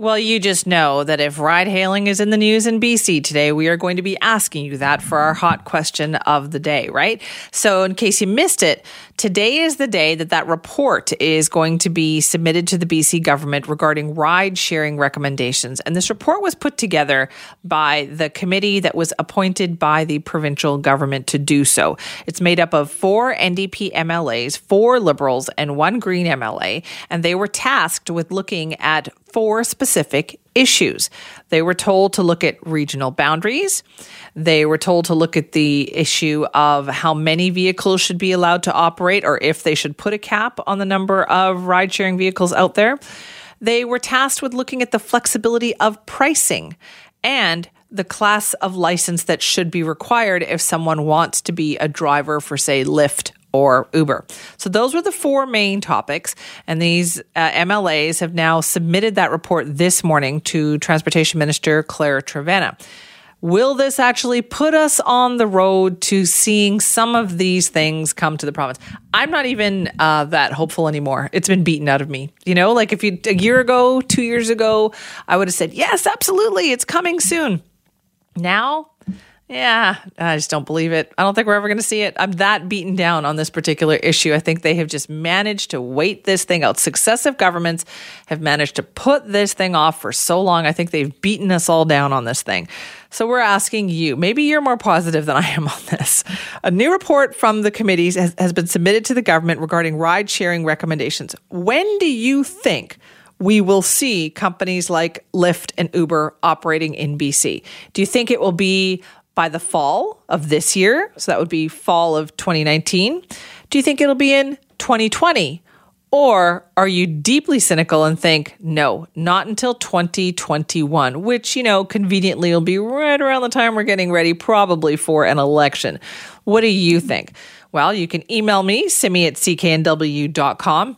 Well, you just know that if ride hailing is in the news in BC today, we are going to be asking you that for our hot question of the day, right? So, in case you missed it, today is the day that that report is going to be submitted to the BC government regarding ride sharing recommendations. And this report was put together by the committee that was appointed by the provincial government to do so. It's made up of four NDP MLAs, four Liberals, and one Green MLA, and they were tasked with looking at four specific issues. They were told to look at regional boundaries. They were told to look at the issue of how many vehicles should be allowed to operate or if they should put a cap on the number of ride sharing vehicles out there. They were tasked with looking at the flexibility of pricing and the class of license that should be required if someone wants to be a driver for, say, Lyft or Uber. So those were the four main topics. And these uh, MLAs have now submitted that report this morning to Transportation Minister Claire Trevena. Will this actually put us on the road to seeing some of these things come to the province? I'm not even uh, that hopeful anymore. It's been beaten out of me. You know, like if you a year ago, two years ago, I would have said, yes, absolutely, it's coming soon. Now, yeah, I just don't believe it. I don't think we're ever going to see it. I'm that beaten down on this particular issue. I think they have just managed to wait this thing out. Successive governments have managed to put this thing off for so long. I think they've beaten us all down on this thing. So we're asking you, maybe you're more positive than I am on this. A new report from the committees has, has been submitted to the government regarding ride sharing recommendations. When do you think? we will see companies like Lyft and Uber operating in BC. Do you think it will be by the fall of this year. So that would be fall of 2019. Do you think it'll be in 2020? Or are you deeply cynical and think, no, not until 2021, which, you know, conveniently will be right around the time we're getting ready, probably for an election? What do you think? Well, you can email me, simi at cknw.com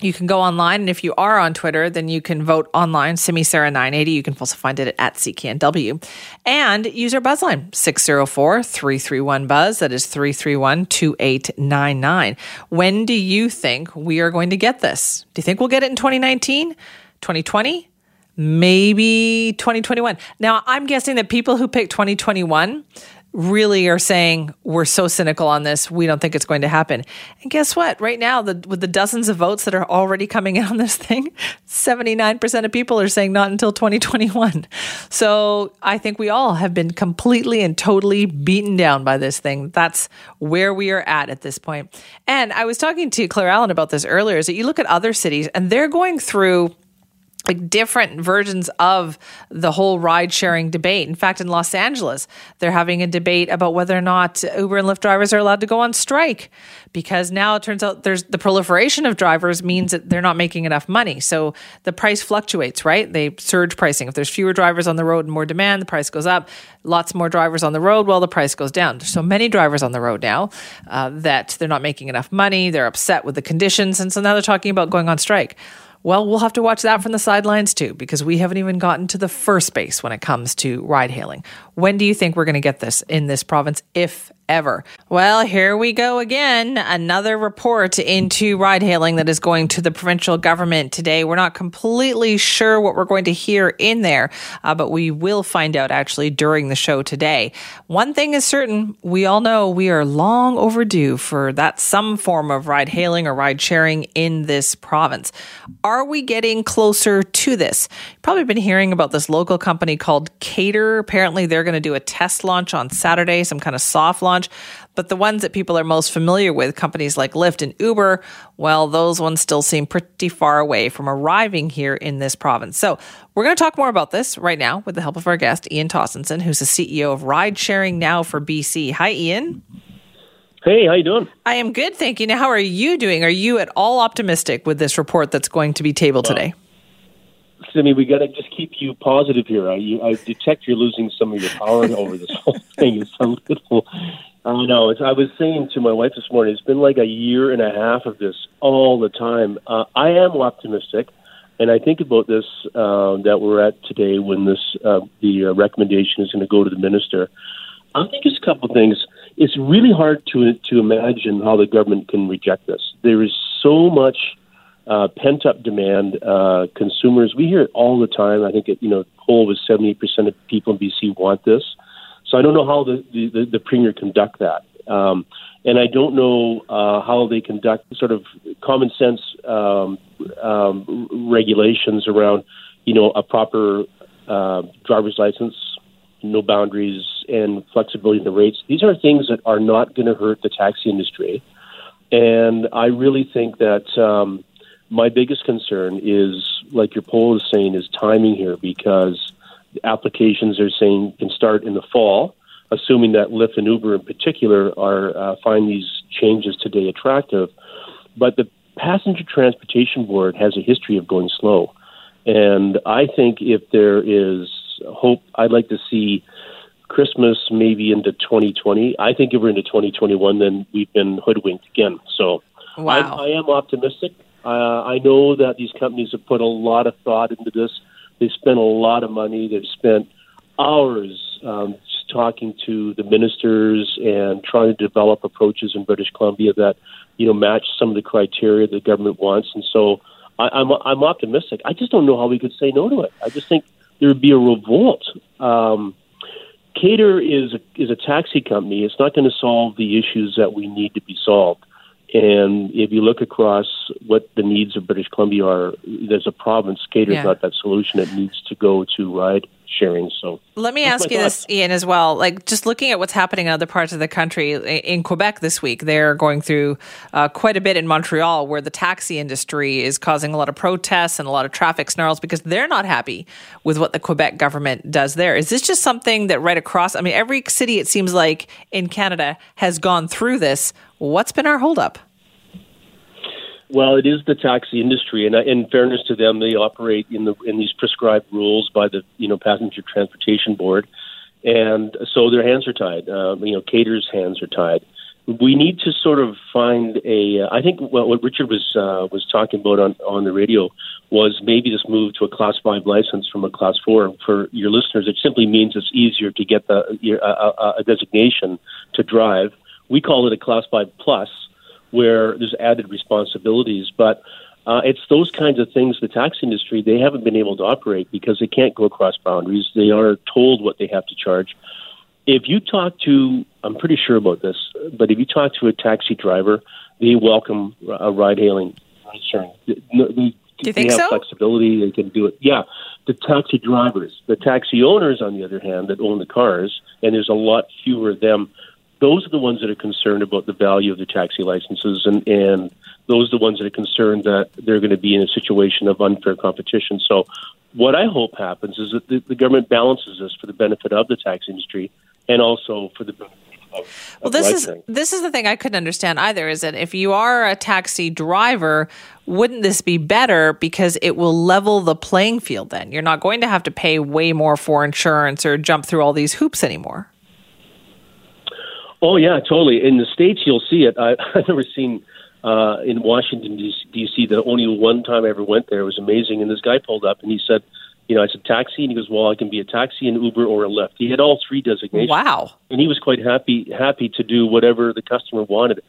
you can go online, and if you are on Twitter, then you can vote online, Simi Sara 980. You can also find it at CKNW. And use our buzzline, 604 331 Buzz. That is 331 2899. When do you think we are going to get this? Do you think we'll get it in 2019, 2020? Maybe 2021. Now, I'm guessing that people who pick 2021 really are saying we're so cynical on this. We don't think it's going to happen. And guess what? Right now the, with the dozens of votes that are already coming in on this thing 79% of people are saying not until 2021 so i think we all have been completely and totally beaten down by this thing. That's where we are at at this point. And i was talking to claire allen about this earlier is that you look at other cities and they're going through like different versions of the whole ride sharing debate. In fact, in Los Angeles, they're having a debate about whether or not Uber and Lyft drivers are allowed to go on strike because now it turns out there's the proliferation of drivers means that they're not making enough money. So the price fluctuates, right? They surge pricing. If there's fewer drivers on the road and more demand, the price goes up. Lots more drivers on the road, well, the price goes down. There's so many drivers on the road now uh, that they're not making enough money. They're upset with the conditions. And so now they're talking about going on strike. Well, we'll have to watch that from the sidelines too, because we haven't even gotten to the first base when it comes to ride hailing. When do you think we're going to get this in this province, if ever. Well, here we go again. Another report into ride hailing that is going to the provincial government today. We're not completely sure what we're going to hear in there, uh, but we will find out actually during the show today. One thing is certain we all know we are long overdue for that some form of ride hailing or ride sharing in this province. Are we getting closer to this? You've probably been hearing about this local company called Kater. Apparently, they're going to do a test launch on Saturday, some kind of soft launch launch. But the ones that people are most familiar with, companies like Lyft and Uber, well, those ones still seem pretty far away from arriving here in this province. So we're going to talk more about this right now with the help of our guest, Ian Tostenson, who's the CEO of Ride Sharing Now for BC. Hi, Ian. Hey, how you doing? I am good, thank you. Now, how are you doing? Are you at all optimistic with this report that's going to be tabled well, today? Simi, we got to just keep you positive here. I, you, I detect you're losing some of your power over this whole thing. It's a little. I know. It's, I was saying to my wife this morning. It's been like a year and a half of this all the time. Uh, I am optimistic. And I think about this uh, that we're at today when this uh, the uh, recommendation is going to go to the minister. I think it's a couple of things. It's really hard to to imagine how the government can reject this. There is so much uh, pent up demand. Uh, consumers, we hear it all the time. I think it, you know, poll was seventy percent of people in BC want this. So I don't know how the the, the, premier conduct that. Um, and I don't know uh, how they conduct sort of common sense um, um, regulations around, you know, a proper uh, driver's license, no boundaries, and flexibility in the rates. These are things that are not going to hurt the taxi industry, and I really think that um, my biggest concern is, like your poll is saying, is timing here because applications are saying can start in the fall assuming that Lyft and Uber in particular are uh, find these changes today attractive. But the Passenger Transportation Board has a history of going slow, and I think if there is hope, I'd like to see Christmas maybe into 2020. I think if we're into 2021, then we've been hoodwinked again. So wow. I, I am optimistic. Uh, I know that these companies have put a lot of thought into this. They've spent a lot of money. They've spent hours um, talking to the ministers and trying to develop approaches in British Columbia that you know match some of the criteria the government wants. And so I, I'm I'm optimistic. I just don't know how we could say no to it. I just think there would be a revolt. Um, Kater is a, is a taxi company. It's not going to solve the issues that we need to be solved. And if you look across what the needs of British Columbia are, there's a province. Kater's yeah. not that solution. It needs to go to ride sharing. So let me ask you thoughts. this, Ian, as well. Like just looking at what's happening in other parts of the country, in Quebec this week, they're going through uh, quite a bit in Montreal, where the taxi industry is causing a lot of protests and a lot of traffic snarls because they're not happy with what the Quebec government does there. Is this just something that right across? I mean, every city it seems like in Canada has gone through this. What's been our holdup? Well, it is the taxi industry, and in fairness to them, they operate in the in these prescribed rules by the you know Passenger Transportation Board, and so their hands are tied. Uh, you know, Kater's hands are tied. We need to sort of find a. Uh, I think well, what Richard was uh, was talking about on on the radio was maybe this move to a Class Five license from a Class Four. For your listeners, it simply means it's easier to get the a designation to drive. We call it a Class Five Plus where there's added responsibilities. But uh, it's those kinds of things the tax industry they haven't been able to operate because they can't go across boundaries. They are told what they have to charge. If you talk to, I'm pretty sure about this, but if you talk to a taxi driver, they welcome a ride-hailing. Sure. Do you think they have so? flexibility. They can do it. Yeah, the taxi drivers, the taxi owners, on the other hand, that own the cars, and there's a lot fewer of them those are the ones that are concerned about the value of the taxi licenses, and, and those are the ones that are concerned that they're going to be in a situation of unfair competition. So, what I hope happens is that the, the government balances this for the benefit of the taxi industry and also for the benefit of, well, this is this is the thing I couldn't understand either. Is that if you are a taxi driver, wouldn't this be better because it will level the playing field? Then you're not going to have to pay way more for insurance or jump through all these hoops anymore. Oh yeah, totally. In the states, you'll see it. I, I've never seen uh, in Washington D.C. The only one time I ever went there it was amazing. And this guy pulled up and he said, "You know, I said taxi," and he goes, "Well, I can be a taxi, an Uber, or a Lyft." He had all three designations. Wow! And he was quite happy happy to do whatever the customer wanted.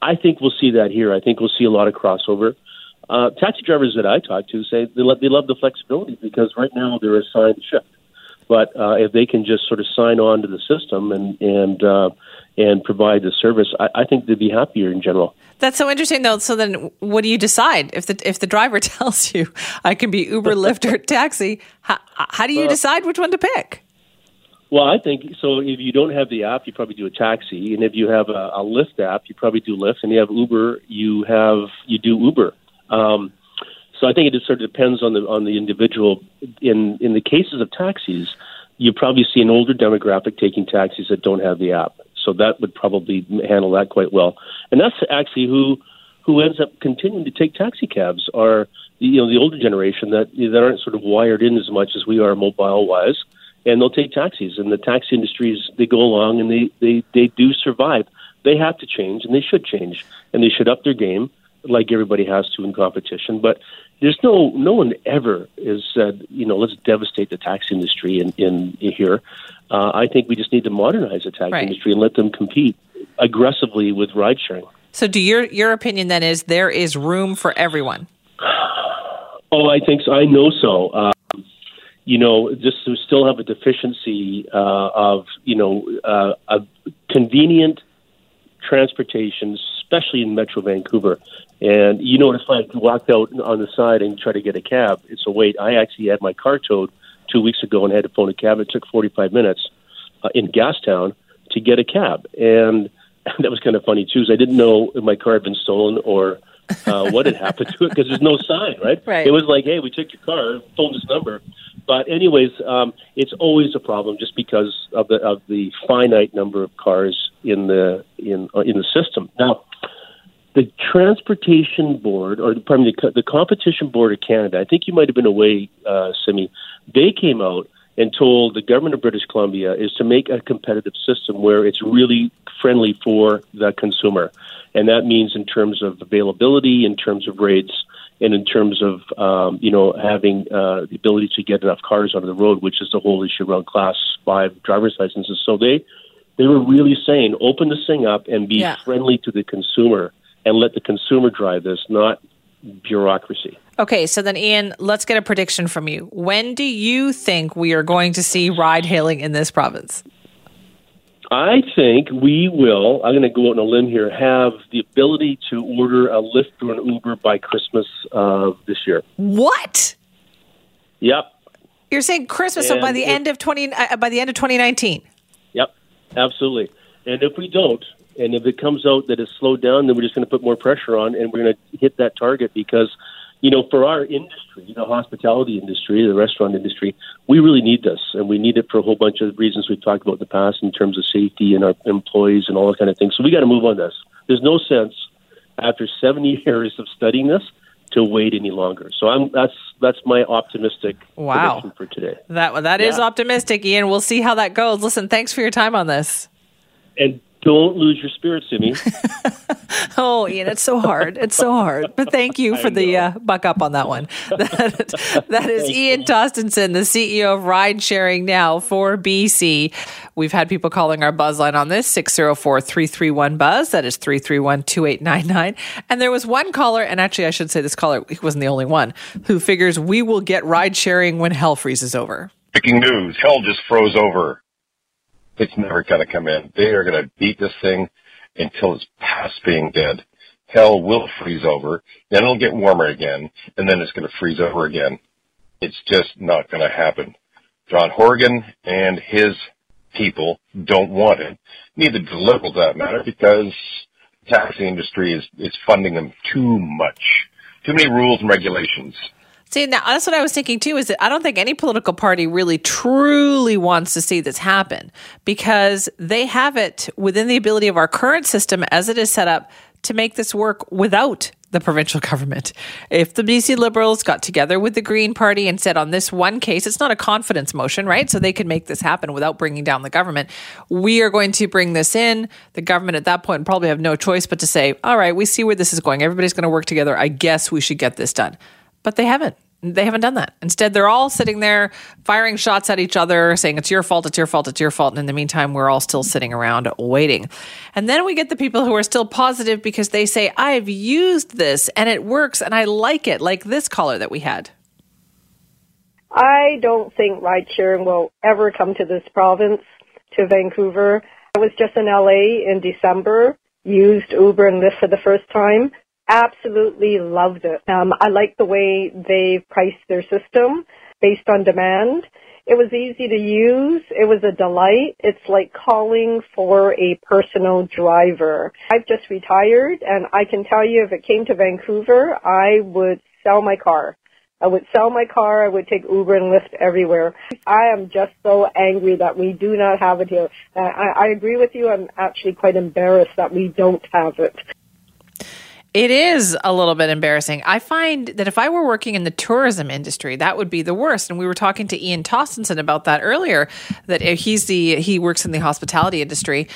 I think we'll see that here. I think we'll see a lot of crossover. Uh, taxi drivers that I talk to say they love, they love the flexibility because right now they're assigned shift. But uh, if they can just sort of sign on to the system and and uh, and provide the service, I, I think they'd be happier in general. That's so interesting, though. So then, what do you decide if the if the driver tells you I can be Uber, Lyft, or taxi? How, how do you decide which one to pick? Well, I think so. If you don't have the app, you probably do a taxi, and if you have a, a Lyft app, you probably do Lyft, and you have Uber, you have you do Uber. Um, so I think it just sort of depends on the on the individual. In in the cases of taxis, you probably see an older demographic taking taxis that don't have the app. So that would probably handle that quite well. And that's actually who who ends up continuing to take taxi cabs are you know the older generation that that aren't sort of wired in as much as we are mobile wise, and they'll take taxis. And the taxi industries they go along and they they they do survive. They have to change and they should change and they should up their game like everybody has to in competition. But there's no no one ever has said, you know, let's devastate the taxi industry in in, in here. Uh, I think we just need to modernize the taxi Right. industry and let them compete aggressively with ride sharing. So, do your your opinion then is there is room for everyone? Oh, I think so. I know so. Um, you know, just to still have a deficiency uh, of you know uh, a convenient transportation, especially in Metro Vancouver. And you know what it's like to walk out on the side and try to get a cab. It's a wait. I actually had my car towed two weeks ago and had to phone a cab. It took 45 minutes uh, in Gastown to get a cab, and that was kind of funny too. I didn't know if my car had been stolen or uh, what had happened to it because there's no sign, right? Right. It was like, hey, we took your car, phone this number. But anyways, um, it's always a problem just because of the of the finite number of cars in the in uh, in the system. Now, the Transportation Board, or pardon me, the, the Competition Board of Canada, I think you might have been away, uh, Simi, they came out and told the government of British Columbia is to make a competitive system where it's really friendly for the consumer. And that means in terms of availability, in terms of rates, and in terms of, um, you know, having uh, the ability to get enough cars onto the road, which is the whole issue around Class 5 driver's licenses. So they, they were really saying open this thing up and be Yeah. friendly to the consumer and let the consumer drive this, not bureaucracy. Okay, so then Ian, let's get a prediction from you. When do you think we are going to see ride hailing in this province? I think we will, I'm going to go out on a limb here, have the ability to order a Lyft or an Uber by Christmas uh, this year. What? Yep. You're saying Christmas so by the end of 20 uh, by the end of 2019. Yep, absolutely. And if we don't, and if it comes out that it's slowed down, then we're just going to put more pressure on, and we're going to hit that target because, you know, for our industry, the hospitality industry, the restaurant industry, we really need this, and we need it for a whole bunch of reasons we've talked about in the past in terms of safety and our employees and all that kind of thing. So we got to move on this. There's no sense after 70 years of studying this to wait any longer. So I'm that's that's my optimistic Wow. for today. That that is Yeah. optimistic, Ian. We'll see how that goes. Listen, thanks for your time on this. And don't lose your spirit, Simi. Oh, Ian, it's so hard. It's so hard. But thank you for the uh, buck up on that one. That, that is Ian Tostenson, the CEO of Ride Sharing Now for BC. We've had people calling our buzz line on this 604 331 Buzz. That is 331 2899. And there was one caller, and actually, I should say this caller, he wasn't the only one, who figures we will get ride sharing when hell freezes over. Breaking news. Hell just froze over. It's never going to come in. They are going to beat this thing until it's past being dead. Hell will freeze over. Then it'll get warmer again. And then it's going to freeze over again. It's just not going to happen. John Horgan and his people don't want it. Neither do liberals, that matter, because the taxi industry is, is funding them too much. Too many rules and regulations. See, now that's what I was thinking too. Is that I don't think any political party really truly wants to see this happen because they have it within the ability of our current system as it is set up to make this work without the provincial government. If the BC Liberals got together with the Green Party and said on this one case, it's not a confidence motion, right? So they could make this happen without bringing down the government. We are going to bring this in. The government at that point probably have no choice but to say, all right, we see where this is going. Everybody's going to work together. I guess we should get this done but they haven't. They haven't done that. Instead, they're all sitting there firing shots at each other, saying, It's your fault, it's your fault, it's your fault. And in the meantime, we're all still sitting around waiting. And then we get the people who are still positive because they say, I've used this and it works and I like it, like this caller that we had. I don't think ride sharing will ever come to this province, to Vancouver. I was just in LA in December, used Uber and Lyft for the first time. Absolutely loved it. Um, I like the way they priced their system based on demand. It was easy to use. It was a delight. It's like calling for a personal driver. I've just retired and I can tell you if it came to Vancouver, I would sell my car. I would sell my car. I would take Uber and Lyft everywhere. I am just so angry that we do not have it here. I, I agree with you. I'm actually quite embarrassed that we don't have it. It is a little bit embarrassing. I find that if I were working in the tourism industry, that would be the worst. And we were talking to Ian Tostenson about that earlier. That he's the he works in the hospitality industry,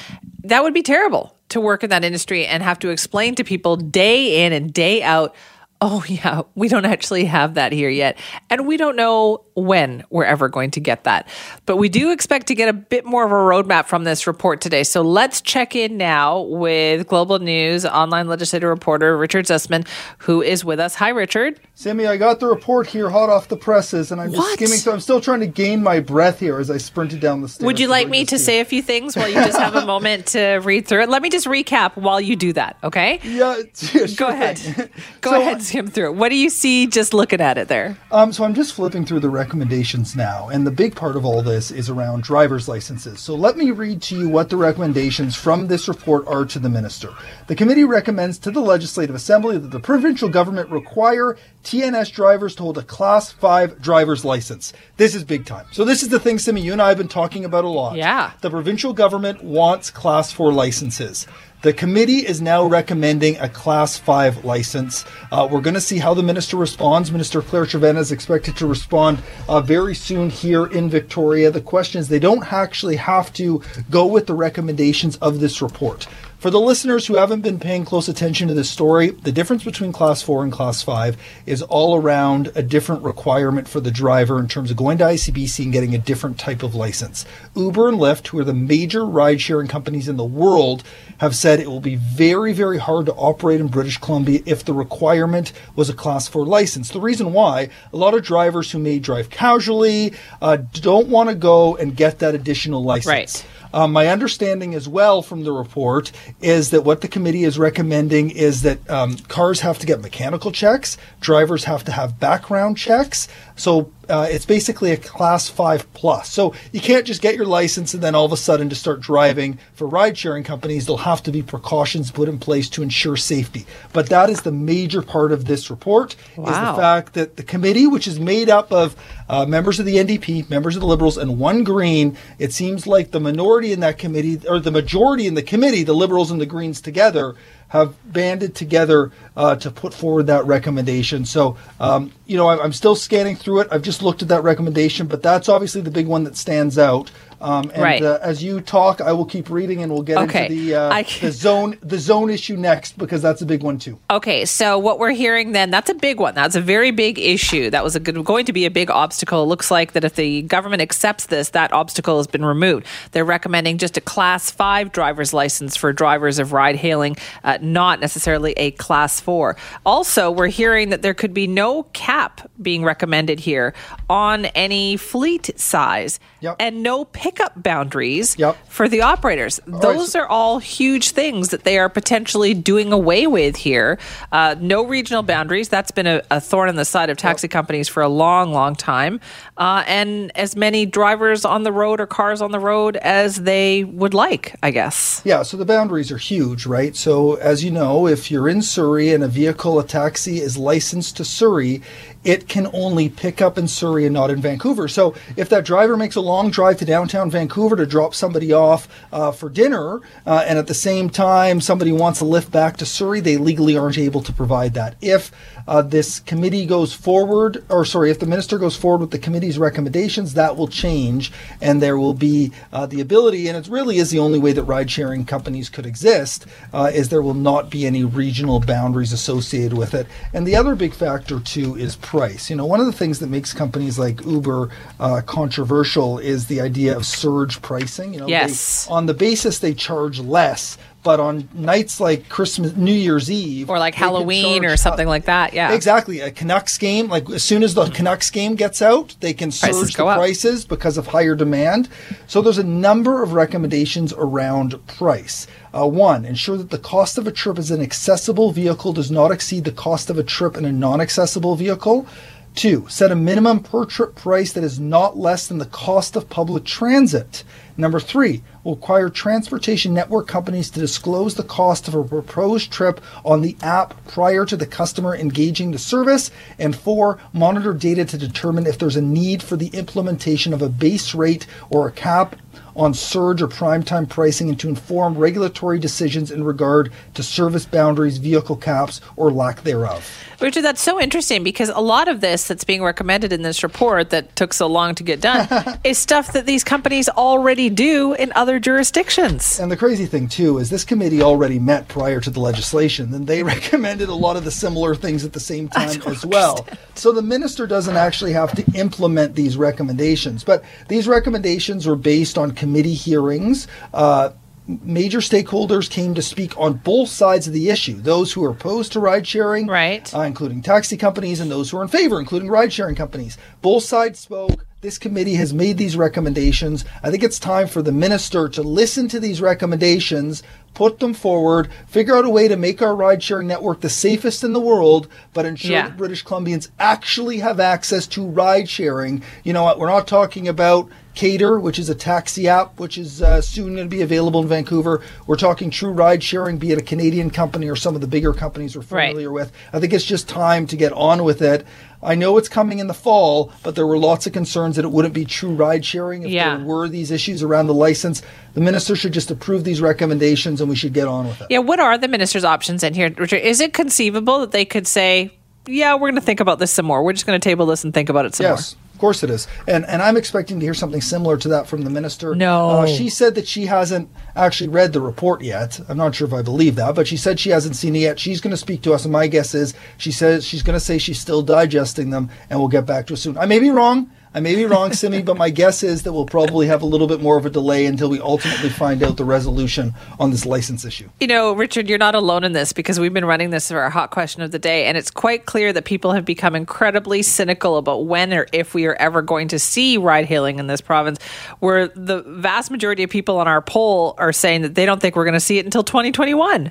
that would be terrible to work in that industry and have to explain to people day in and day out oh, yeah, we don't actually have that here yet. And we don't know when we're ever going to get that. But we do expect to get a bit more of a roadmap from this report today. So let's check in now with Global News online legislative reporter Richard Zussman, who is with us. Hi, Richard. Sammy, I got the report here hot off the presses, and I'm just What? skimming through. I'm still trying to gain my breath here as I sprinted down the stairs. Would you like me to you. say a few things while you just have a moment to read through it? Let me just recap while you do that, okay? Yeah, yeah, Go ahead. thing. Go So, ahead, skim through. it. What do you see just looking at it there? Um, so I'm just flipping through the recommendations now, and the big part of all this is around driver's licenses. So let me read to you what the recommendations from this report are to the minister. The committee recommends to the Legislative Assembly that the provincial government require TNC drivers to hold a Class 5 driver's license. This is big time. So this is the thing, Simi, you and I have been talking about a lot. Yeah. The provincial government wants Class 4 licenses. The committee is now recommending a Class 5 license. Uh, we're going to see how the minister responds. Minister Claire Trevena is expected to respond uh, very soon here in Victoria. The question is they don't actually have to go with the recommendations of this report. For the listeners who haven't been paying close attention to this story, the difference between Class 4 and Class 5 is all around a different requirement for the driver in terms of going to ICBC and getting a different type of license. Uber and Lyft, who are the major ride sharing companies in the world, have said it will be very, very hard to operate in British Columbia if the requirement was a Class 4 license. The reason why, a lot of drivers who may drive casually uh, don't want to go and get that additional license. Right. Um, my understanding as well from the report is that what the committee is recommending is that um, cars have to get mechanical checks, drivers have to have background checks. So uh, it's basically a class five plus. So you can't just get your license and then all of a sudden to start driving for ride sharing companies. There'll have to be precautions put in place to ensure safety. But that is the major part of this report is the fact that the committee, which is made up of uh, members of the NDP, members of the Liberals, and one Green, it seems like the minority in that committee, or the majority in the committee, the Liberals and the Greens together, have banded together uh, to put forward that recommendation. So, um, you know, I'm, I'm still scanning through it. I've just looked at that recommendation, but that's obviously the big one that stands out. Um, and Right. uh, as you talk, I will keep reading, and we'll get Okay. into the uh, the zone the zone issue next because that's a big one too. Okay, so what we're hearing then, that's a big one. That's a very big issue. That was a good, going to be a big obstacle. It looks like that if the government accepts this, that obstacle has been removed. They're recommending just a class five driver's license for drivers of ride hailing, uh, not necessarily a class four. Also, we're hearing that there could be no cap being recommended here on any fleet size Yep. and no pickup boundaries Yep. for the operators. Those are all huge things that they are potentially doing away with here. Uh, no regional boundaries. That's been a, a thorn in the side of taxi companies for a long, long time. Uh, and as many drivers on the road or cars on the road as they would like, I guess. Yeah, so the boundaries are huge, right? So, as you know, if you're in Surrey and a vehicle, a taxi, is licensed to Surrey, it can only pick up in Surrey and not in Vancouver. So, if that driver makes a long drive to downtown Vancouver to drop somebody off uh, for dinner, uh, and at the same time somebody wants a lift back to Surrey, they legally aren't able to provide that. If uh, this committee goes forward, or sorry, if the minister goes forward with the committee's recommendations, that will change, and there will be uh, the ability, and it really is the only way that ride sharing companies could exist, uh, is there will not be any regional boundaries associated with it. And the other big factor, too, is price. You know, one of the things that makes companies like Uber uh, controversial is the idea of surge pricing. You know, they- Yes. on the basis they charge less. But on nights like Christmas, New Year's Eve, Or like Halloween or something like that. Yeah. Exactly. A Canucks game, like as soon as the Canucks game gets out, they can Prices surge the up. prices because of higher demand. So there's a number of recommendations around price. Uh, one, ensure that the cost of a trip as an accessible vehicle does not exceed the cost of a trip in a non-accessible vehicle. Two, set a minimum per trip price that is not less than the cost of public transit. Number three, require transportation network companies to disclose the cost of a proposed trip on the app prior to the customer engaging the service. And four, monitor data to determine if there's a need for the implementation of a base rate or a cap on surge or prime time pricing and to inform regulatory decisions in regard to service boundaries, vehicle caps, or lack thereof. Richard, that's so interesting because a lot of this that's being recommended in this report that took so long to get done is stuff that these companies already do in other jurisdictions. And the crazy thing, too, is this committee already met prior to the legislation, and they recommended a lot of the similar things at the same time as well. understand. So the minister doesn't actually have to implement these recommendations. But these recommendations were based on committee hearings. Uh, major stakeholders came to speak on both sides of the issue those who are opposed to ride sharing, Right. uh, including taxi companies, and those who are in favor, including ride sharing companies. Both sides spoke. This committee has made these recommendations. I think it's time for the minister to listen to these recommendations, put them forward, figure out a way to make our ride sharing network the safest in the world, but ensure Yeah. that British Columbians actually have access to ride sharing. You know what? We're not talking about Kater, which is a taxi app, which is uh, soon going to be available in Vancouver. We're talking true ride sharing, be it a Canadian company or some of the bigger companies we're Right. familiar with. I think it's just time to get on with it. I know it's coming in the fall, but there were lots of concerns that it wouldn't be true ride sharing if Yeah. there were these issues around the license. The minister should just approve these recommendations and we should get on with it. Yeah, what are the minister's options in here, Richard? Is it conceivable that they could say, yeah, we're going to think about this some more. We're just going to table this and think about it some Yes, of course it is, and and I'm expecting to hear something similar to that from the minister. No. uh, she said that she hasn't actually read the report yet. I'm not sure if I believe that, but she said she hasn't seen it yet. She's going to speak to us, and my guess is she says she's going to say she's still digesting them, and we'll get back to us soon. I may be wrong. I may be wrong, Simi, but my guess is that we'll probably have a little bit more of a delay until we ultimately find out the resolution on this license issue. You know, Richard, you're not alone in this because we've been running this for our hot question of the day, and it's quite clear that people have become incredibly cynical about when or if we are ever going to see ride hailing in this province, where the vast majority of people on our poll are saying that they don't think we're going to see it until 2021.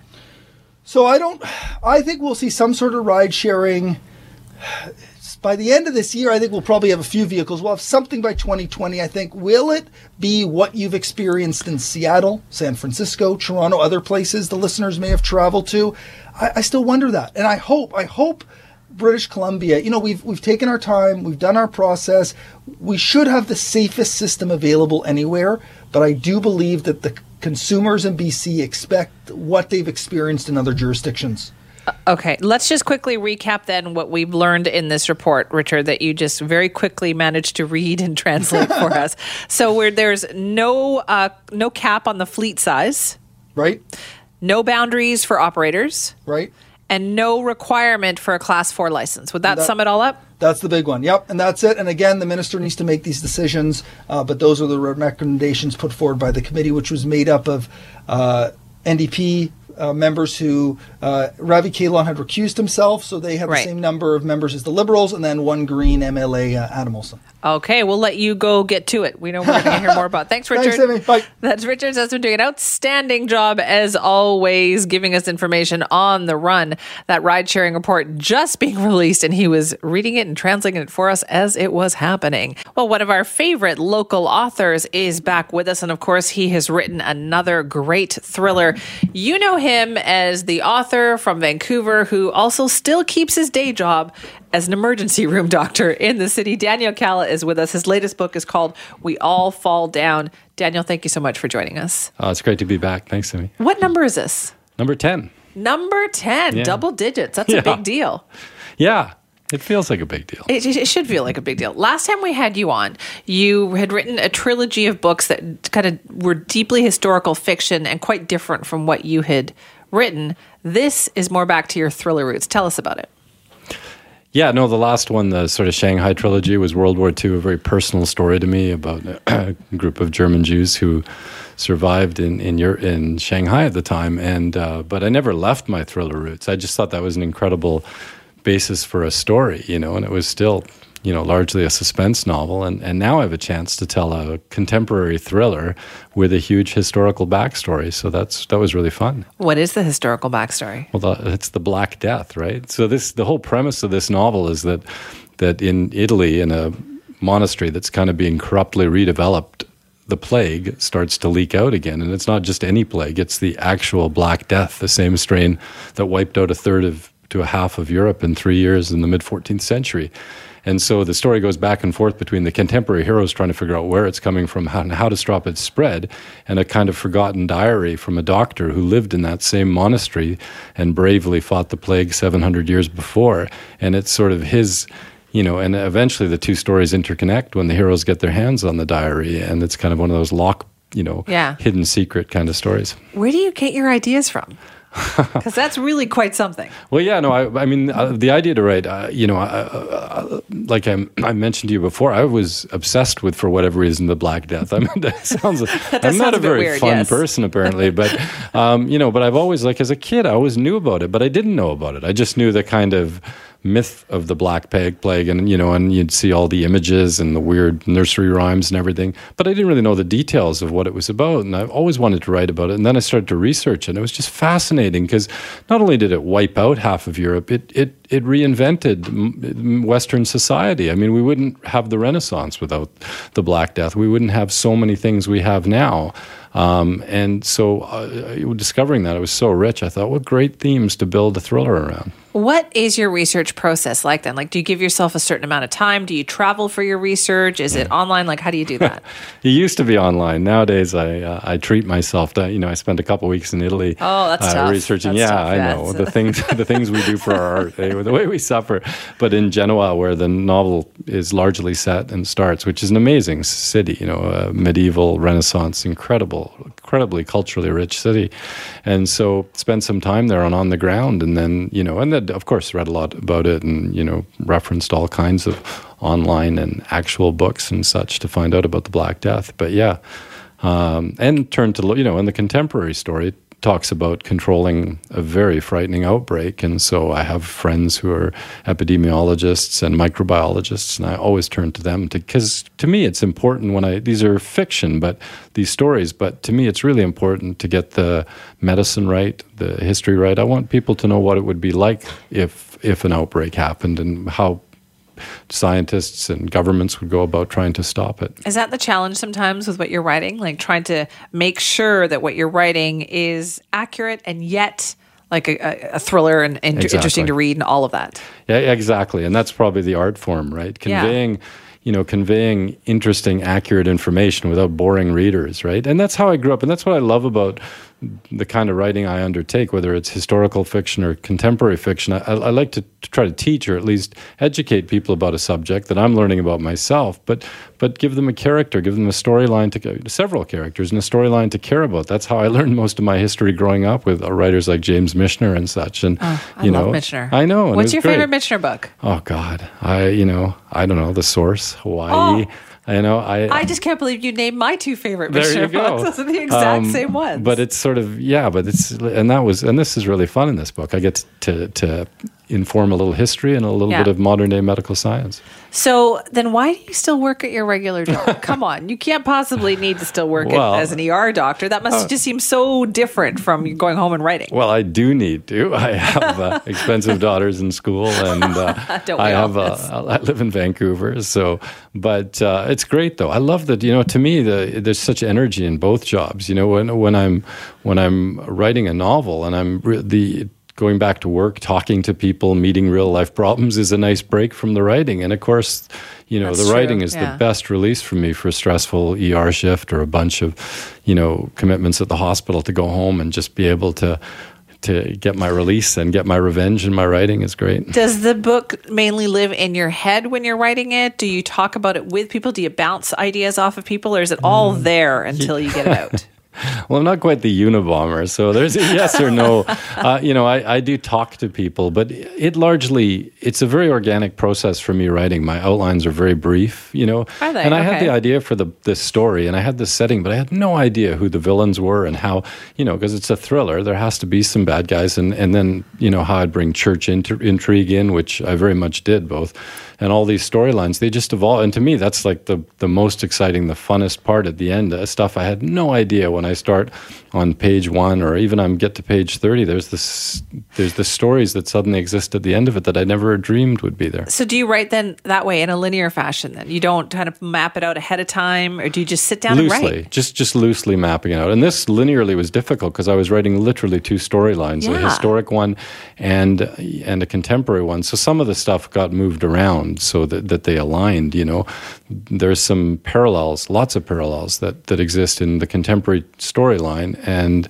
So I don't. I think we'll see some sort of ride sharing. By the end of this year, I think we'll probably have a few vehicles. We'll have something by 2020. I think. Will it be what you've experienced in Seattle, San Francisco, Toronto, other places the listeners may have traveled to? I, I still wonder that, and I hope. I hope. British Columbia, you know, we've we've taken our time, we've done our process. We should have the safest system available anywhere, but I do believe that the consumers in BC expect what they've experienced in other jurisdictions. Okay, let's just quickly recap then what we've learned in this report, Richard, that you just very quickly managed to read and translate for us. So where there's no uh, no cap on the fleet size, Right? no boundaries for operators, Right? and no requirement for a class four license. Would that, That- sum it all up? That's the big one. Yep, and that's it. And again, the minister needs to make these decisions, uh, but those are the recommendations put forward by the committee, which was made up of uh, NDP uh, members who uh, Ravi Kahlon had recused himself, so they had Right. the same number of members as the Liberals, and then one Green MLA, uh, Adam Olsen. Okay, we'll let you go get to it. We know we're going to hear more about. Thanks, Richard. Thanks. Bye. That's Richard been doing an outstanding job as always, giving us information on the run. That ride sharing report just being released, and he was reading it and translating it for us as it was happening. Well, one of our favorite local authors is back with us, and of course, he has written another great thriller. You know him as the author from Vancouver who also still keeps his day job as an emergency room doctor in the city. Daniel Kalla is with us. His latest book is called We All Fall Down. Daniel, thank you so much for joining us. Oh, it's great to be back. Thanks, Simi. What number is this? Number 10. Number 10, Yeah. double digits. That's a big deal. Yeah, it feels like a big deal. It, it should feel like a big deal. Last time we had you on, you had written a trilogy of books that kind of were deeply historical fiction and quite different from what you had written. This is more back to your thriller roots. Tell us about it. Yeah, no, the last one, the sort of Shanghai trilogy, was World War II, a very personal story to me about a group of German Jews who survived in in, Eur- in Shanghai at the time. And uh, but I never left my thriller roots. I just thought that was an incredible basis for a story, you know, and it was still you know largely a suspense novel. And and now I have a chance to tell a contemporary thriller with a huge historical backstory. So that's that was really fun. What is the historical backstory? Well, the, it's the Black Death, right? So this the whole premise of this novel is that that in Italy, in a monastery that's kind of being corruptly redeveloped, the plague starts to leak out again, and it's not just any plague; it's the actual Black Death, the same strain that wiped out a third of to a half of Europe in three years in the mid 14th century. And so the story goes back and forth between the contemporary heroes trying to figure out where it's coming from and how to stop its spread, and a kind of forgotten diary from a doctor who lived in that same monastery and bravely fought the plague 700 years before. And it's sort of his you know, and eventually the two stories interconnect when the heroes get their hands on the diary, and it's kind of one of those lock, you know, Yeah. hidden secret kind of stories. Where do you get your ideas from? Because that's really quite something. Well, yeah, no, I, I mean, uh, the idea to write, uh, you know, uh, uh, like I, I mentioned to you before, I was obsessed with, for whatever reason, the Black Death. I mean, that sounds, that I'm not a a very weird, fun yes. person, apparently, but, um, you know, but I've always, like, as a kid, I always knew about it, but I didn't know about it. I just knew the kind of myth of the Black Plague, plague and, you know, and you'd see all the images and the weird nursery rhymes and everything, but I didn't really know the details of what it was about, and I've always wanted to write about it. And then I started to research it, and it was just fascinating because not only did it wipe out half of Europe, it, it, it reinvented Western society. I mean, we wouldn't have the Renaissance without the Black Death. We wouldn't have so many things we have now. Um, and so, uh, discovering that it was so rich, I thought, what great themes to build a thriller around. What is your research process like then? Like, do you give yourself a certain amount of time? Do you travel for your research? Is it online? Like, how do you do that? It used to be online. Nowadays, I uh, I treat myself. To, you know, I spent a couple weeks in Italy. Oh, that's uh, tough. researching. That's yeah, tough, I yeah. know the things the things we do for our art, eh, the way we suffer. But in Genoa, where the novel is largely set and starts, which is an amazing city, you know, a medieval Renaissance, incredible, incredibly culturally rich city, and so spend some time there on on the ground, and then you know, and of course read a lot about it, and you know, referenced all kinds of online and actual books and such to find out about the Black Death. But yeah, um, and turned to you know, in the contemporary story talks about controlling a very frightening outbreak, and so I have friends who are epidemiologists and microbiologists, and I always turn to them to because to me it's important when I these are fiction, but these stories, but to me it's really important to get the medicine right, the history right. I want people to know what it would be like if if an outbreak happened and how scientists and governments would go about trying to stop it. Is that the challenge sometimes with what you're writing? Like, trying to make sure that what you're writing is accurate and yet like a, a, thriller and, and Exactly. interesting to read and all of that. Yeah, exactly. And that's probably the art form, right? Yeah. Conveying, you know, conveying interesting, accurate information without boring readers, right? And that's how I grew up. And that's what I love about the kind of writing I undertake, whether it's historical fiction or contemporary fiction. I, I like to, try to teach or at least educate people about a subject that I'm learning about myself, but but give them a character, give them a storyline to several characters and a storyline to care about. That's how I learned most of my history growing up with uh, writers like James Michener and such. And I you love know, Michener. I know. What's your great. favorite Michener book? Oh God, I you know I don't know the source Hawaii. I know I. I just can't believe you named my two favorite there Michener you go. books. Those are the exact Um, same ones. But it's sort of yeah, but it's and that was and this is really fun in this book. I get to to inform a little history and a little Yeah. bit of modern day medical science. so then why do you still work at your regular job? Come on. You can't possibly need to still work at- as an ER doctor. That must just seem so different from going home and writing. Well, I do need to. I have uh, expensive daughters in school, and uh, I have. Uh, I live in Vancouver, so. But uh, it's great, though. I love that. You know, to me, the, there's such energy in both jobs. You know, when when I'm when I'm writing a novel and I'm re- the going back to work, talking to people, meeting real life problems is a nice break from the writing. And of course, you know, That's the true, writing is yeah. the best release for me for a stressful ER shift or a bunch of, you know, commitments at the hospital to go home and just be able to to get my release and get my revenge in my writing is great. Does the book mainly live in your head when you're writing it? Do you talk about it with people? Do you bounce ideas off of people, or is it all Mm. there until you get it out? Well, I'm not quite the Unabomber, so there's a yes or no. Uh, you know, I, I do talk to people, but it largely it's a very organic process for me writing. My outlines are very brief, you know. Are they? And I had the idea for the this story, and I had the setting, but I had no idea who the villains were and how, you know, because it's a thriller. There has to be some bad guys, and and then you know how I'd bring church inter- intrigue in, which I very much did both, and all these storylines they just evolve. And to me, that's like the the most exciting, the funnest part at the end. Uh, stuff I had no idea when I start on page one, or even I'm get to page thirty. There's this there's the stories that suddenly exist at the end of it that I never dreamed would be there. So do you write then that way in a linear fashion? Then you don't kind of map it out ahead of time, or do you just sit down loosely, and write? just just loosely mapping it out. And this linearly was difficult because I was writing literally two storylines: a historic one and and a contemporary one. So some of the stuff got moved around so that, that they aligned. You know, there's some parallels, lots of parallels that that exist in the contemporary storyline and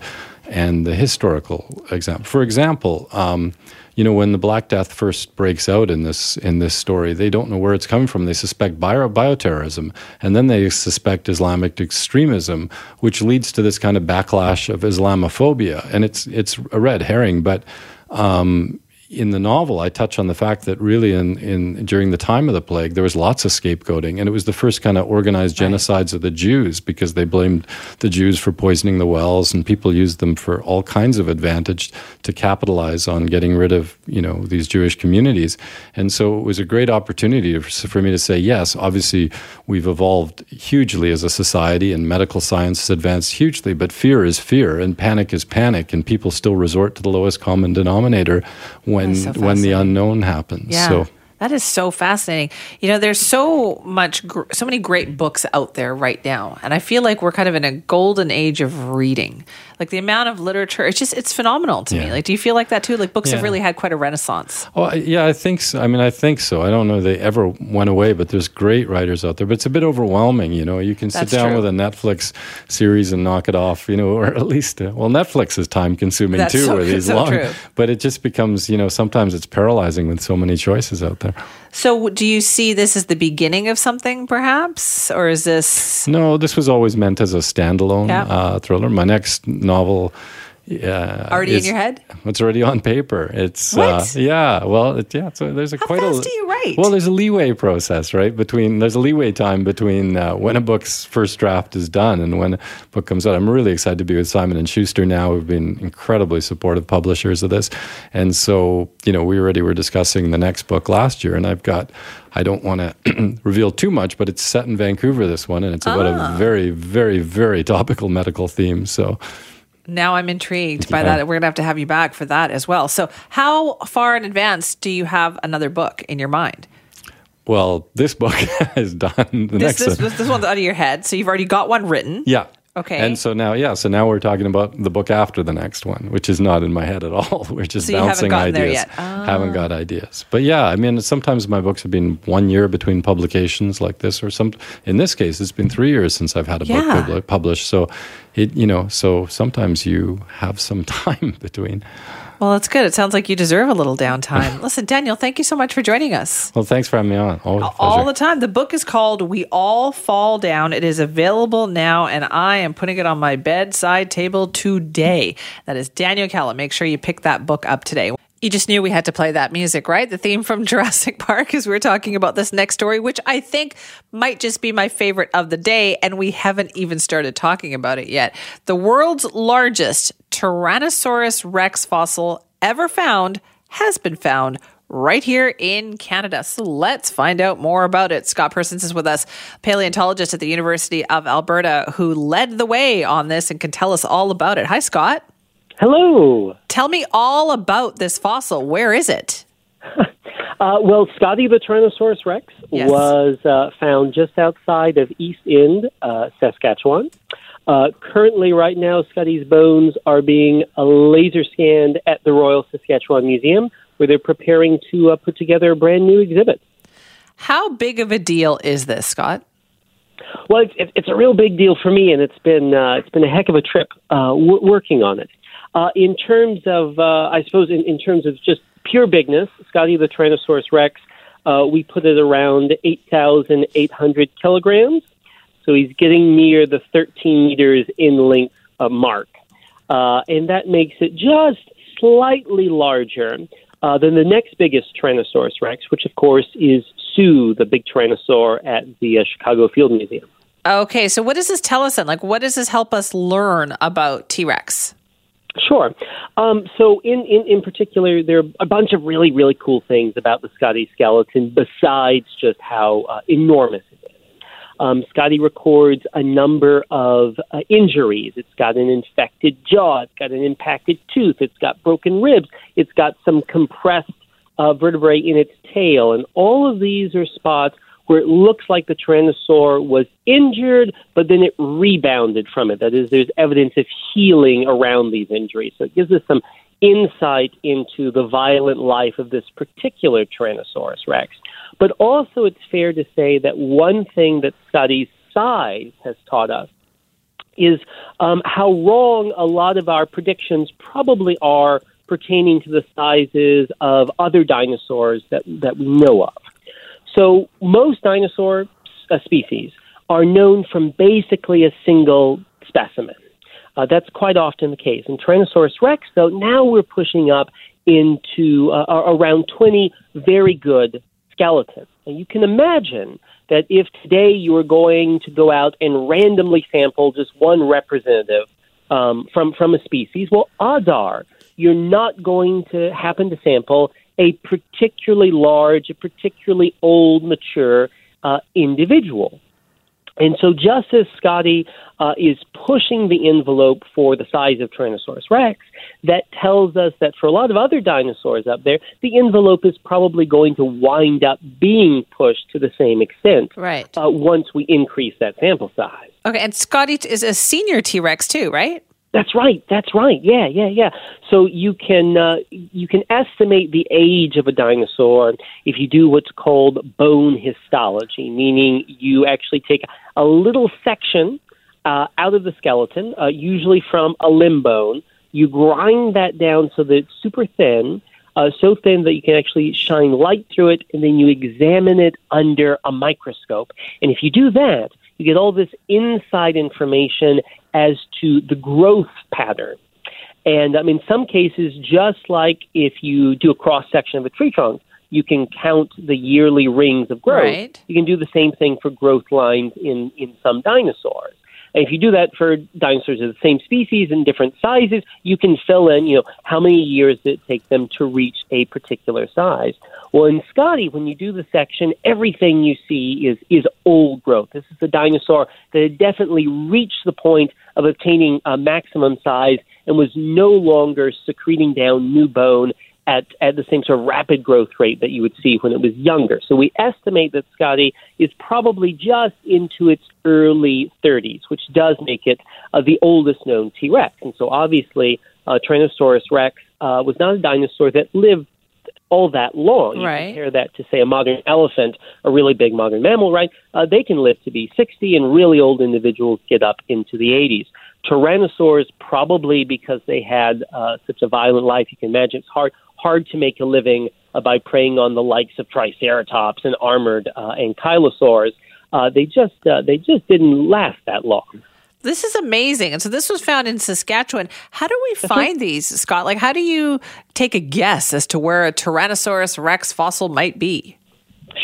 and the historical example. For example. Um, you know, when the Black Death first breaks out in this in this story, they don't know where it's coming from. They suspect bio, bioterrorism, and then they suspect Islamic extremism, which leads to this kind of backlash of Islamophobia. And it's it's a red herring, but um, in the novel, I touch on the fact that really, in, in during the time of the plague, there was lots of scapegoating, and it was the first kind of organized genocides of the Jews because they blamed the Jews for poisoning the wells, and people used them for all kinds of advantage to capitalize on getting rid of you know these Jewish communities. And so it was a great opportunity for, for me to say, yes, obviously we've evolved hugely as a society, and medical science has advanced hugely, but fear is fear, and panic is panic, and people still resort to the lowest common denominator when That's so when the unknown happens. Yeah. So That is so fascinating. You know, there's so much, gr- so many great books out there right now, and I feel like we're kind of in a golden age of reading. Like the amount of literature, it's just it's phenomenal to me. Like, do you feel like that too? Like books have really had quite a renaissance. Oh, yeah, I think so. I mean, I think so. I don't know if they ever went away, but there's great writers out there. But it's a bit overwhelming, you know. You can sit That's down true. with a Netflix series and knock it off, you know, or at least, uh, well, Netflix is time consuming That's too, so- where these so long. true. But it just becomes, you know, sometimes it's paralyzing with so many choices out there. So, do you see this as the beginning of something, perhaps, or is this? No, this was always meant as a standalone Yeah. uh, thriller. My next novel. Yeah, Already in your head? It's already on paper. It's What? Uh, yeah. Well, it, yeah. So there's a How quite fast a. do you write? Well, there's a leeway process, right? Between there's a leeway time between uh, when a book's first draft is done and when a book comes out. I'm really excited to be with Simon and Schuster now. We've been incredibly supportive publishers of this, and so you know we already were discussing the next book last year, and I've got. I don't want to reveal too much, but it's set in Vancouver. This one, and it's about Ah. a very, very, very topical medical theme. So. Now I'm intrigued by Yeah. that. We're gonna have to have you back for that as well. So, how far in advance do you have another book in your mind? Well, this book is done. The This, next this, one. this, this one's out of your head, so you've already got one written. Yeah. Okay. And so now, yeah, so now we're talking about the book after the next one, which is not in my head at all. We're just So haven't bouncing there ideas. Ah. Haven't got ideas. But yeah, I mean, sometimes my books have been one year between publications like this, or some. In this case, it's been three years since I've had a Yeah. book published. So, it you know, so sometimes you have some time between. Well, that's good. It sounds like you deserve a little downtime. Listen, Daniel, thank you so much for joining us. Well, thanks for having me on. Always a All the time. The book is called We All Fall Down. It is available now, and I am putting it on my bedside table today. That is Daniel Kalla. Make sure you pick that book up today. You just knew we had to play that music, right? The theme from Jurassic Park as we we're talking about this next story, which I think might just be my favorite of the day, and we haven't even started talking about it yet. The world's largest Tyrannosaurus rex fossil ever found has been found right here in Canada. So let's find out more about it. Scott Persons is with us, paleontologist at the University of Alberta, who led the way on this and can tell us all about it. Hi, Scott. Hello. Tell me all about this fossil. Where is it? Uh, well, Scotty the Tyrannosaurus Rex Yes. was uh, found just outside of East End, uh, Saskatchewan. Uh, currently, right now, Scotty's bones are being uh, laser scanned at the Royal Saskatchewan Museum, where they're preparing to uh, put together a brand new exhibit. How big of a deal is this, Scott? Well, it's, it's- a real big deal for me, and it's been uh, it's been a heck of a trip uh, w- working on it. Uh, in terms of, uh, I suppose, in, in terms of just pure bigness, Scotty the Tyrannosaurus Rex, uh, we put it around eight thousand eight hundred kilograms. So he's getting near the 13 meters in length uh, mark, uh, and that makes it just slightly larger uh, than the next biggest Tyrannosaurus Rex, which of course is Sue, the big Tyrannosaur at the uh, Chicago Field Museum. Okay, so what does this tell us then? Like, what does this help us learn about T Rex? Sure. Um, so, in, in, in particular, there are a bunch of really, really cool things about the Scotty skeleton besides just how uh, enormous it is. Um, Scotty records a number of uh, injuries. It's got an infected jaw. It's got an impacted tooth. It's got broken ribs. It's got some compressed uh, vertebrae in its tail. And all of these are spots where it looks like the tyrannosaur was injured, but then it rebounded from it. That is, there's evidence of healing around these injuries. So it gives us some insight into the violent life of this particular Tyrannosaurus rex. But also, it's fair to say that one thing that Scotty's size has taught us is um, how wrong a lot of our predictions probably are pertaining to the sizes of other dinosaurs that, that we know of. So, most dinosaur uh, species are known from basically a single specimen. Uh, that's quite often the case. In Tyrannosaurus rex, though, now we're pushing up into uh, around 20 very good skeletons. And you can imagine that if today you were going to go out and randomly sample just one representative um, from, from a species, well, odds are you're not going to happen to sample a particularly large, a particularly old, mature uh, individual. And so, just as Scotty uh, is pushing the envelope for the size of Tyrannosaurus rex, that tells us that for a lot of other dinosaurs up there, the envelope is probably going to wind up being pushed to the same extent right. Uh, once we increase that sample size. Okay, and Scotty is a senior T Rex too, right? That's right. That's right. Yeah, yeah, yeah. So you can uh, you can estimate the age of a dinosaur if you do what's called bone histology, meaning you actually take a little section uh, out of the skeleton, uh, usually from a limb bone. You grind that down so that it's super thin, uh, so thin that you can actually shine light through it, and then you examine it under a microscope. And if you do that, you get all this inside information as to the growth pattern. And um, in some cases, just like if you do a cross section of a tree trunk, you can count the yearly rings of growth. Right. You can do the same thing for growth lines in, in some dinosaurs. And if you do that for dinosaurs of the same species and different sizes, you can fill in, you know, how many years it takes them to reach a particular size. Well, in Scotty, when you do the section, everything you see is is old growth. This is a dinosaur that had definitely reached the point of obtaining a maximum size and was no longer secreting down new bone at, at the same sort of rapid growth rate that you would see when it was younger. So we estimate that Scotty is probably just into its early 30s, which does make it uh, the oldest known T Rex. And so obviously, uh, Tyrannosaurus rex uh, was not a dinosaur that lived all that long. You right. compare that to, say, a modern elephant, a really big modern mammal, right? Uh, they can live to be 60, and really old individuals get up into the 80s. Tyrannosaurs, probably because they had uh, such a violent life, you can imagine it's hard hard to make a living uh, by preying on the likes of Triceratops and armored uh, ankylosaurs. Uh, they just uh, they just didn't last that long. This is amazing. And so this was found in Saskatchewan. How do we uh-huh. find these, Scott? Like, how do you take a guess as to where a Tyrannosaurus rex fossil might be?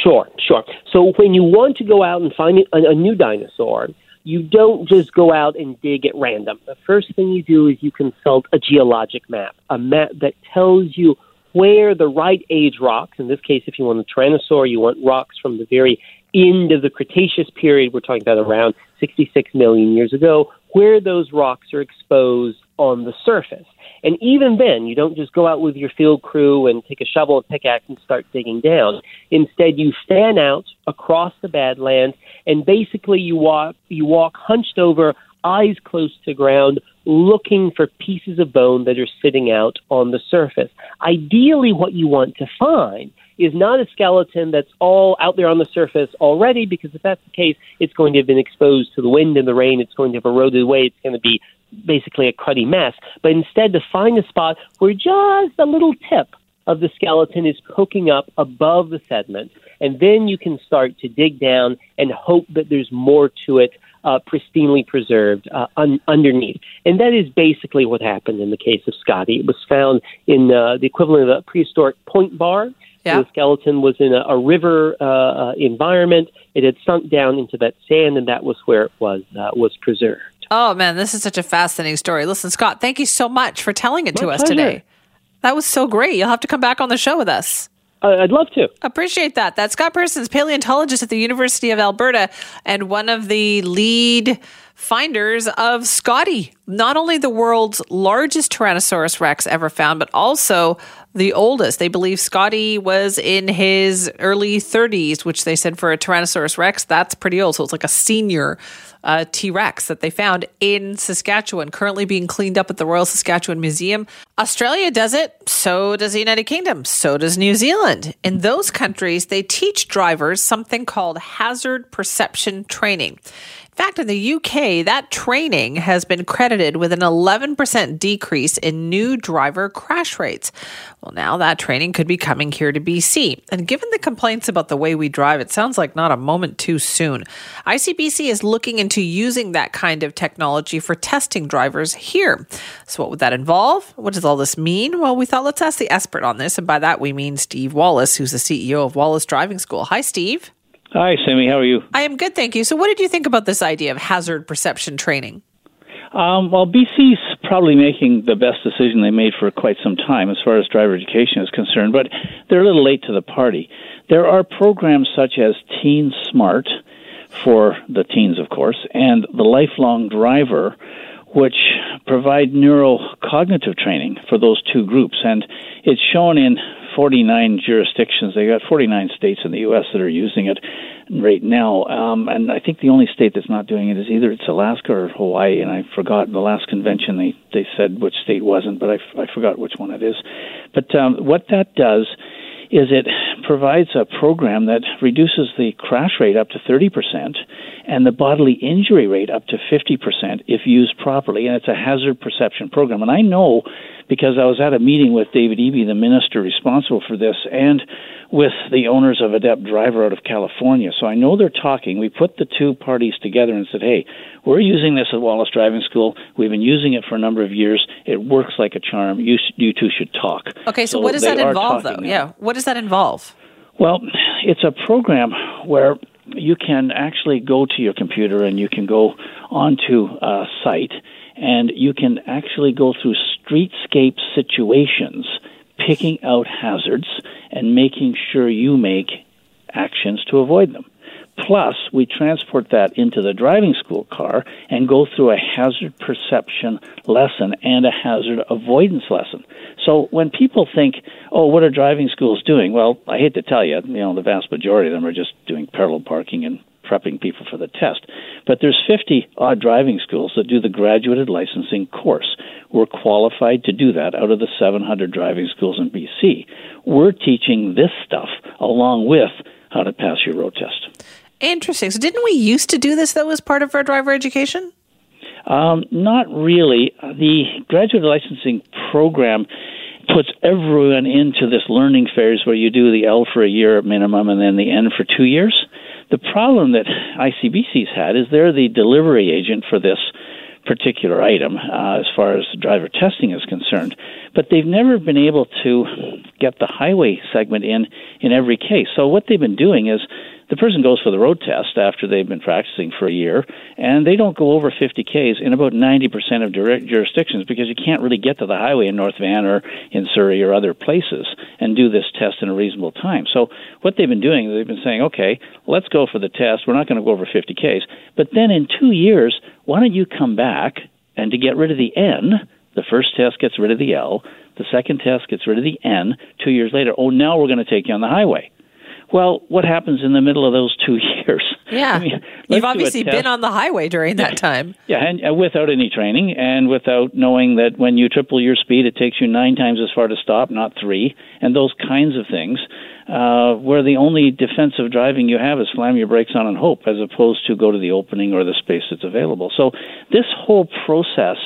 Sure, sure. So when you want to go out and find a, a new dinosaur, you don't just go out and dig at random. The first thing you do is you consult a geologic map, a map that tells you where the right age rocks, in this case, if you want a tyrannosaur, you want rocks from the very end of the Cretaceous period, we're talking about around 66 million years ago, where those rocks are exposed on the surface. And even then, you don't just go out with your field crew and take a shovel and pickaxe and start digging down. Instead, you fan out across the Badlands and basically you walk you walk hunched over, eyes close to ground, looking for pieces of bone that are sitting out on the surface. Ideally, what you want to find is not a skeleton that's all out there on the surface already, because if that's the case, it's going to have been exposed to the wind and the rain, it's going to have eroded away, it's going to be basically a cruddy mess. But instead, to find a spot where just a little tip of the skeleton is poking up above the sediment, and then you can start to dig down and hope that there's more to it uh, pristinely preserved uh, un- underneath. And that is basically what happened in the case of Scotty. It was found in uh, the equivalent of a prehistoric point bar. Yeah. The skeleton was in a, a river uh, uh, environment. It had sunk down into that sand, and that was where it was uh, was preserved. Oh man, this is such a fascinating story. Listen, Scott, thank you so much for telling it to My us today. That was so great. You'll have to come back on the show with us. I'd love to. Appreciate that. That's Scott Persons, paleontologist at the University of Alberta and one of the lead finders of Scotty, not only the world's largest Tyrannosaurus rex ever found, but also the oldest. They believe Scotty was in his early 30s, which they said for a Tyrannosaurus rex, that's pretty old. So it's like a senior uh, T Rex that they found in Saskatchewan, currently being cleaned up at the Royal Saskatchewan Museum. Australia does it, so does the United Kingdom, so does New Zealand. In those countries, they teach drivers something called hazard perception training. In fact, in the UK, that training has been credited with an 11% decrease in new driver crash rates. Well, now that training could be coming here to BC. And given the complaints about the way we drive, it sounds like not a moment too soon. ICBC is looking into using that kind of technology for testing drivers here. So, what would that involve? What does all this mean? Well, we thought let's ask the expert on this. And by that, we mean Steve Wallace, who's the CEO of Wallace Driving School. Hi, Steve. Hi, Simi. How are you? I am good, thank you. So, what did you think about this idea of hazard perception training? Um, well, BC's probably making the best decision they made for quite some time as far as driver education is concerned, but they're a little late to the party. There are programs such as Teen Smart for the teens, of course, and the Lifelong Driver, which provide neurocognitive training for those two groups. And it's shown in 49 jurisdictions. They got 49 states in the U.S. that are using it right now, um, and I think the only state that's not doing it is either it's Alaska or Hawaii. And I forgot the last convention they they said which state wasn't, but I, I forgot which one it is. But um, what that does is it provides a program that reduces the crash rate up to 30% and the bodily injury rate up to 50% if used properly. And it's a hazard perception program. And I know because I was at a meeting with David Eby, the minister responsible for this, and with the owners of Adept Driver out of California. So I know they're talking. We put the two parties together and said, hey, we're using this at Wallace Driving School. We've been using it for a number of years. It works like a charm. You, you two should talk. Okay, so, so what does that involve, though? Now. Yeah, what does that involve? Well, it's a program where you can actually go to your computer and you can go onto a site and you can actually go through streetscape situations, picking out hazards and making sure you make actions to avoid them. Plus, we transport that into the driving school car and go through a hazard perception lesson and a hazard avoidance lesson. So when people think, oh, what are driving schools doing? Well, I hate to tell you, you know, the vast majority of them are just doing parallel parking and prepping people for the test. But there's 50 odd driving schools that do the graduated licensing course. We're qualified to do that out of the 700 driving schools in BC. We're teaching this stuff along with how to pass your road test. Interesting. So, didn't we used to do this though as part of our driver education? Um, not really. The graduate licensing program puts everyone into this learning phase where you do the L for a year at minimum and then the N for two years. The problem that ICBC's had is they're the delivery agent for this particular item uh, as far as driver testing is concerned. But they've never been able to get the highway segment in in every case. So what they've been doing is the person goes for the road test after they've been practicing for a year, and they don't go over 50 Ks in about 90% of jurisdictions because you can't really get to the highway in North Van or in Surrey or other places and do this test in a reasonable time. So what they've been doing, they've been saying, okay, let's go for the test. We're not going to go over 50 Ks. But then in two years, why don't you come back and to get rid of the N, the first test gets rid of the L, the second test gets rid of the N. Two years later, oh, now we're going to take you on the highway. Well, what happens in the middle of those two years? Yeah, I mean, you've obviously been on the highway during that time. Yeah, and uh, without any training, and without knowing that when you triple your speed, it takes you nine times as far to stop, not three, and those kinds of things. Uh, where the only defensive driving you have is slam your brakes on and hope, as opposed to go to the opening or the space that's available. So this whole process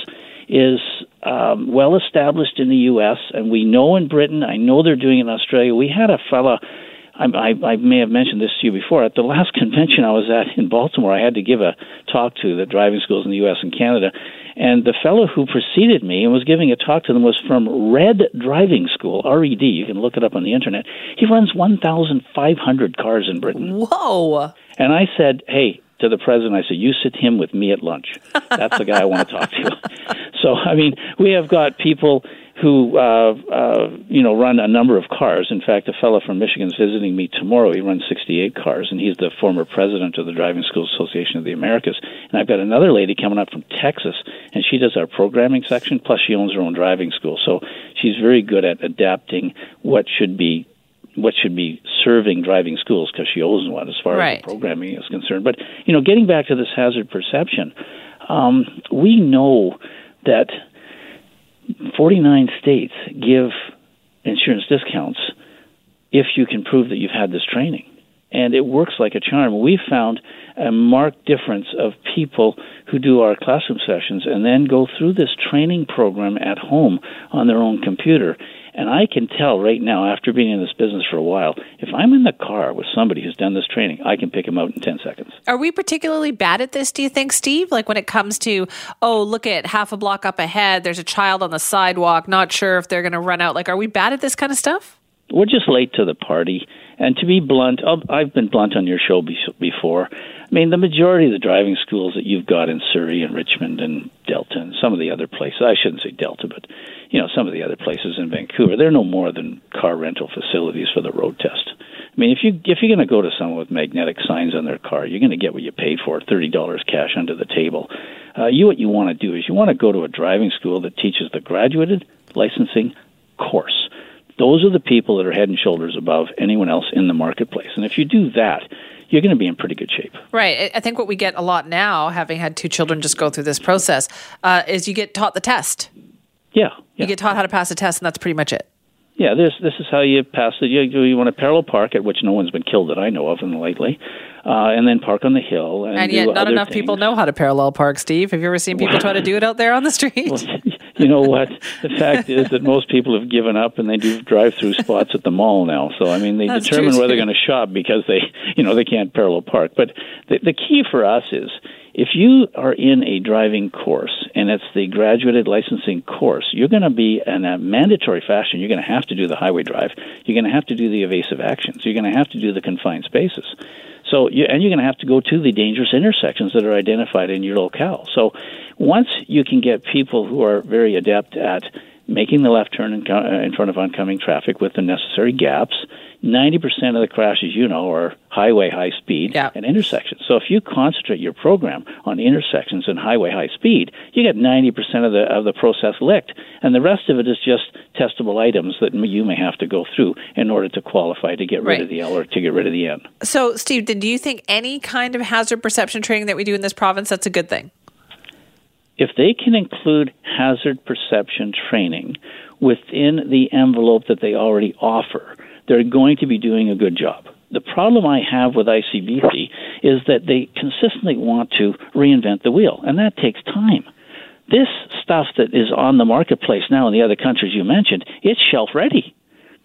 is um, well established in the U.S. and we know in Britain. I know they're doing it in Australia. We had a fella I, I, I may have mentioned this to you before. At the last convention I was at in Baltimore, I had to give a talk to the driving schools in the U.S. and Canada. And the fellow who preceded me and was giving a talk to them was from Red Driving School, RED. You can look it up on the internet. He runs 1,500 cars in Britain. Whoa. And I said, hey, to the president, I said, you sit him with me at lunch. That's the guy I want to talk to. so, I mean, we have got people who uh, uh, you know run a number of cars. In fact, a fellow from Michigan is visiting me tomorrow. He runs 68 cars, and he's the former president of the Driving School Association of the Americas. And I've got another lady coming up from Texas, and she does our programming section. Plus, she owns her own driving school, so she's very good at adapting what should be what should be serving driving schools because she owns one as far right. as programming is concerned. But you know, getting back to this hazard perception, um, we know that 49 states give insurance discounts if you can prove that you've had this training. And it works like a charm. We found a marked difference of people who do our classroom sessions and then go through this training program at home on their own computer. And I can tell right now, after being in this business for a while, if I'm in the car with somebody who's done this training, I can pick them out in 10 seconds. Are we particularly bad at this, do you think, Steve? Like when it comes to, oh, look at half a block up ahead, there's a child on the sidewalk, not sure if they're going to run out. Like, are we bad at this kind of stuff? We're just late to the party. And to be blunt, oh, I've been blunt on your show before. I mean, the majority of the driving schools that you've got in Surrey and Richmond and Delta and some of the other places, I shouldn't say Delta, but you know, some of the other places in Vancouver, they're no more than car rental facilities for the road test. I mean, if you if you're going to go to someone with magnetic signs on their car, you're going to get what you paid for, thirty dollars cash under the table. Uh, you what you want to do is you want to go to a driving school that teaches the graduated licensing course. Those are the people that are head and shoulders above anyone else in the marketplace. And if you do that, you're going to be in pretty good shape. Right. I think what we get a lot now, having had two children just go through this process, uh, is you get taught the test. Yeah, yeah. You get taught how to pass a test, and that's pretty much it. Yeah, this this is how you pass it. You, you want to parallel park, at which no one's been killed that I know of in lately, uh, and then park on the hill. And, and yet, not enough things. people know how to parallel park. Steve, have you ever seen people try to do it out there on the street? Well, you know what? The fact is that most people have given up, and they do drive-through spots at the mall now. So I mean, they That's determine where they're going to shop because they, you know, they can't parallel park. But the, the key for us is if you are in a driving course and it's the graduated licensing course, you're going to be in a mandatory fashion. You're going to have to do the highway drive. You're going to have to do the evasive actions. You're going to have to do the confined spaces. So, you, and you're going to have to go to the dangerous intersections that are identified in your locale. So, once you can get people who are very adept at making the left turn in, uh, in front of oncoming traffic with the necessary gaps, 90% of the crashes, you know, are highway high speed Yeah. and intersections. So if you concentrate your program on intersections and highway high speed, you get 90% of the of the process licked, and the rest of it is just testable items that you may have to go through in order to qualify to get rid Right. of the L or to get rid of the N. So, Steve, do you think any kind of hazard perception training that we do in this province that's a good thing? if they can include hazard perception training within the envelope that they already offer, they're going to be doing a good job. The problem I have with ICBC is that they consistently want to reinvent the wheel, and that takes time. This stuff that is on the marketplace now in the other countries you mentioned, it's shelf ready.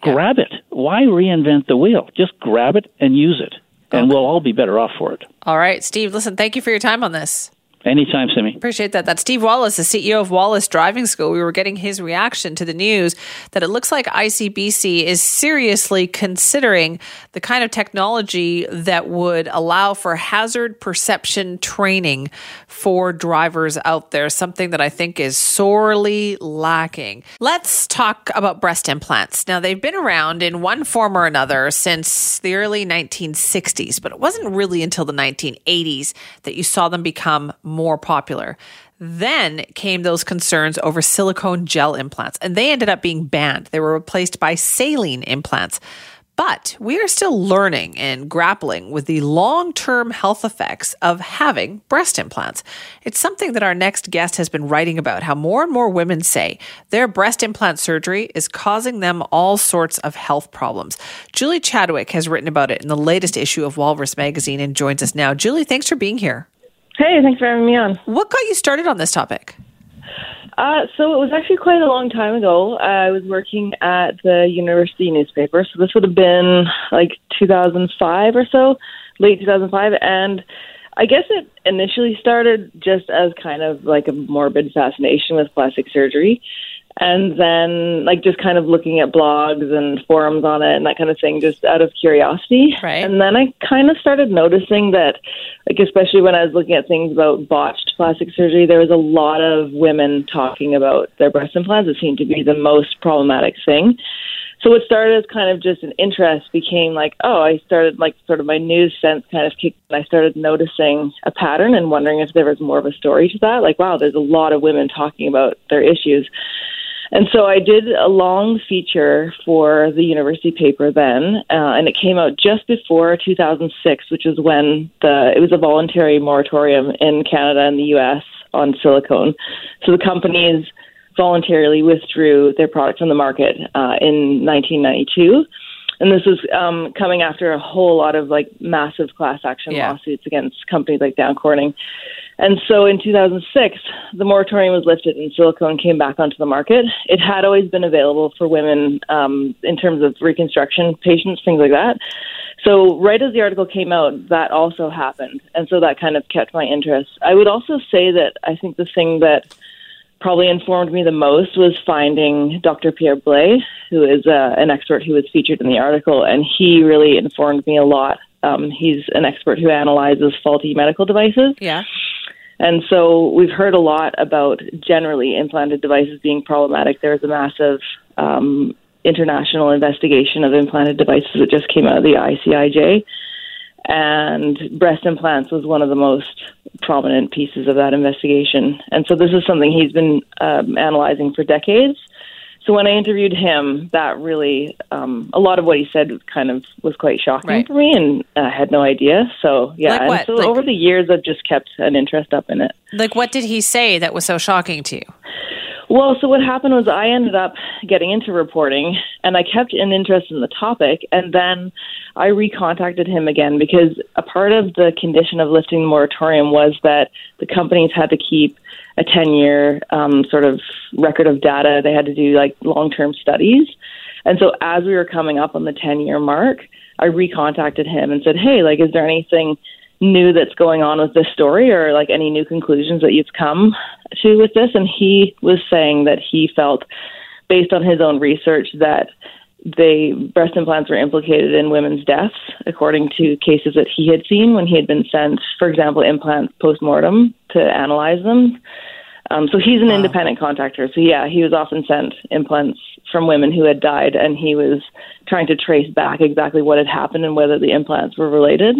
Grab it. Why reinvent the wheel? Just grab it and use it, and we'll all be better off for it. All right, Steve, listen, thank you for your time on this. Anytime, Simi. Appreciate that. That's Steve Wallace, the CEO of Wallace Driving School. We were getting his reaction to the news that it looks like ICBC is seriously considering the kind of technology that would allow for hazard perception training for drivers out there, something that I think is sorely lacking. Let's talk about breast implants. Now, they've been around in one form or another since the early 1960s, but it wasn't really until the 1980s that you saw them become more popular. Then came those concerns over silicone gel implants, and they ended up being banned. They were replaced by saline implants. But we are still learning and grappling with the long term health effects of having breast implants. It's something that our next guest has been writing about how more and more women say their breast implant surgery is causing them all sorts of health problems. Julie Chadwick has written about it in the latest issue of Walrus Magazine and joins us now. Julie, thanks for being here. Hey, thanks for having me on. What got you started on this topic? Uh, so it was actually quite a long time ago. I was working at the university newspaper, so this would have been like 2005 or so, late 2005, and I guess it initially started just as kind of like a morbid fascination with plastic surgery. And then like just kind of looking at blogs and forums on it and that kind of thing just out of curiosity Right. and then i kind of started noticing that like especially when i was looking at things about botched plastic surgery there was a lot of women talking about their breast implants it seemed to be the most problematic thing so what started as kind of just an interest became like, oh, I started like sort of my news sense kind of kicked. And I started noticing a pattern and wondering if there was more of a story to that. Like, wow, there's a lot of women talking about their issues. And so I did a long feature for the university paper then, uh, and it came out just before 2006, which is when the it was a voluntary moratorium in Canada and the U.S. on silicone. So the companies voluntarily withdrew their product from the market uh, in 1992. And this was um, coming after a whole lot of like massive class action Yeah. lawsuits against companies like Dow Corning. And so in 2006, the moratorium was lifted and silicone came back onto the market. It had always been available for women um, in terms of reconstruction patients, things like that. So right as the article came out, that also happened. And so that kind of kept my interest. I would also say that I think the thing that probably informed me the most was finding Dr. Pierre Blais, who is uh, an expert who was featured in the article, and he really informed me a lot. Um, he's an expert who analyzes faulty medical devices. Yeah. And so we've heard a lot about generally implanted devices being problematic. There's a massive um, international investigation of implanted devices that just came out of the ICIJ. And breast implants was one of the most prominent pieces of that investigation. And so this is something he's been um, analyzing for decades. So when I interviewed him, that really, um, a lot of what he said kind of was quite shocking Right. for me, and I had no idea. So yeah, Like and so Like- over the years, I've just kept an interest up in it. Like, what did he say that was so shocking to you? Well, so what happened was I ended up getting into reporting and I kept an interest in the topic and then I recontacted him again because a part of the condition of lifting the moratorium was that the companies had to keep a 10 year um, sort of record of data. They had to do like long term studies. And so as we were coming up on the 10 year mark, I recontacted him and said, Hey, like, is there anything new that's going on with this story or like any new conclusions that you've come to with this. And he was saying that he felt based on his own research that they breast implants were implicated in women's deaths according to cases that he had seen when he had been sent for example implants post-mortem to analyze them. Um, so he's an independent contractor. So yeah he was often sent implants from women who had died and he was trying to trace back exactly what had happened and whether the implants were related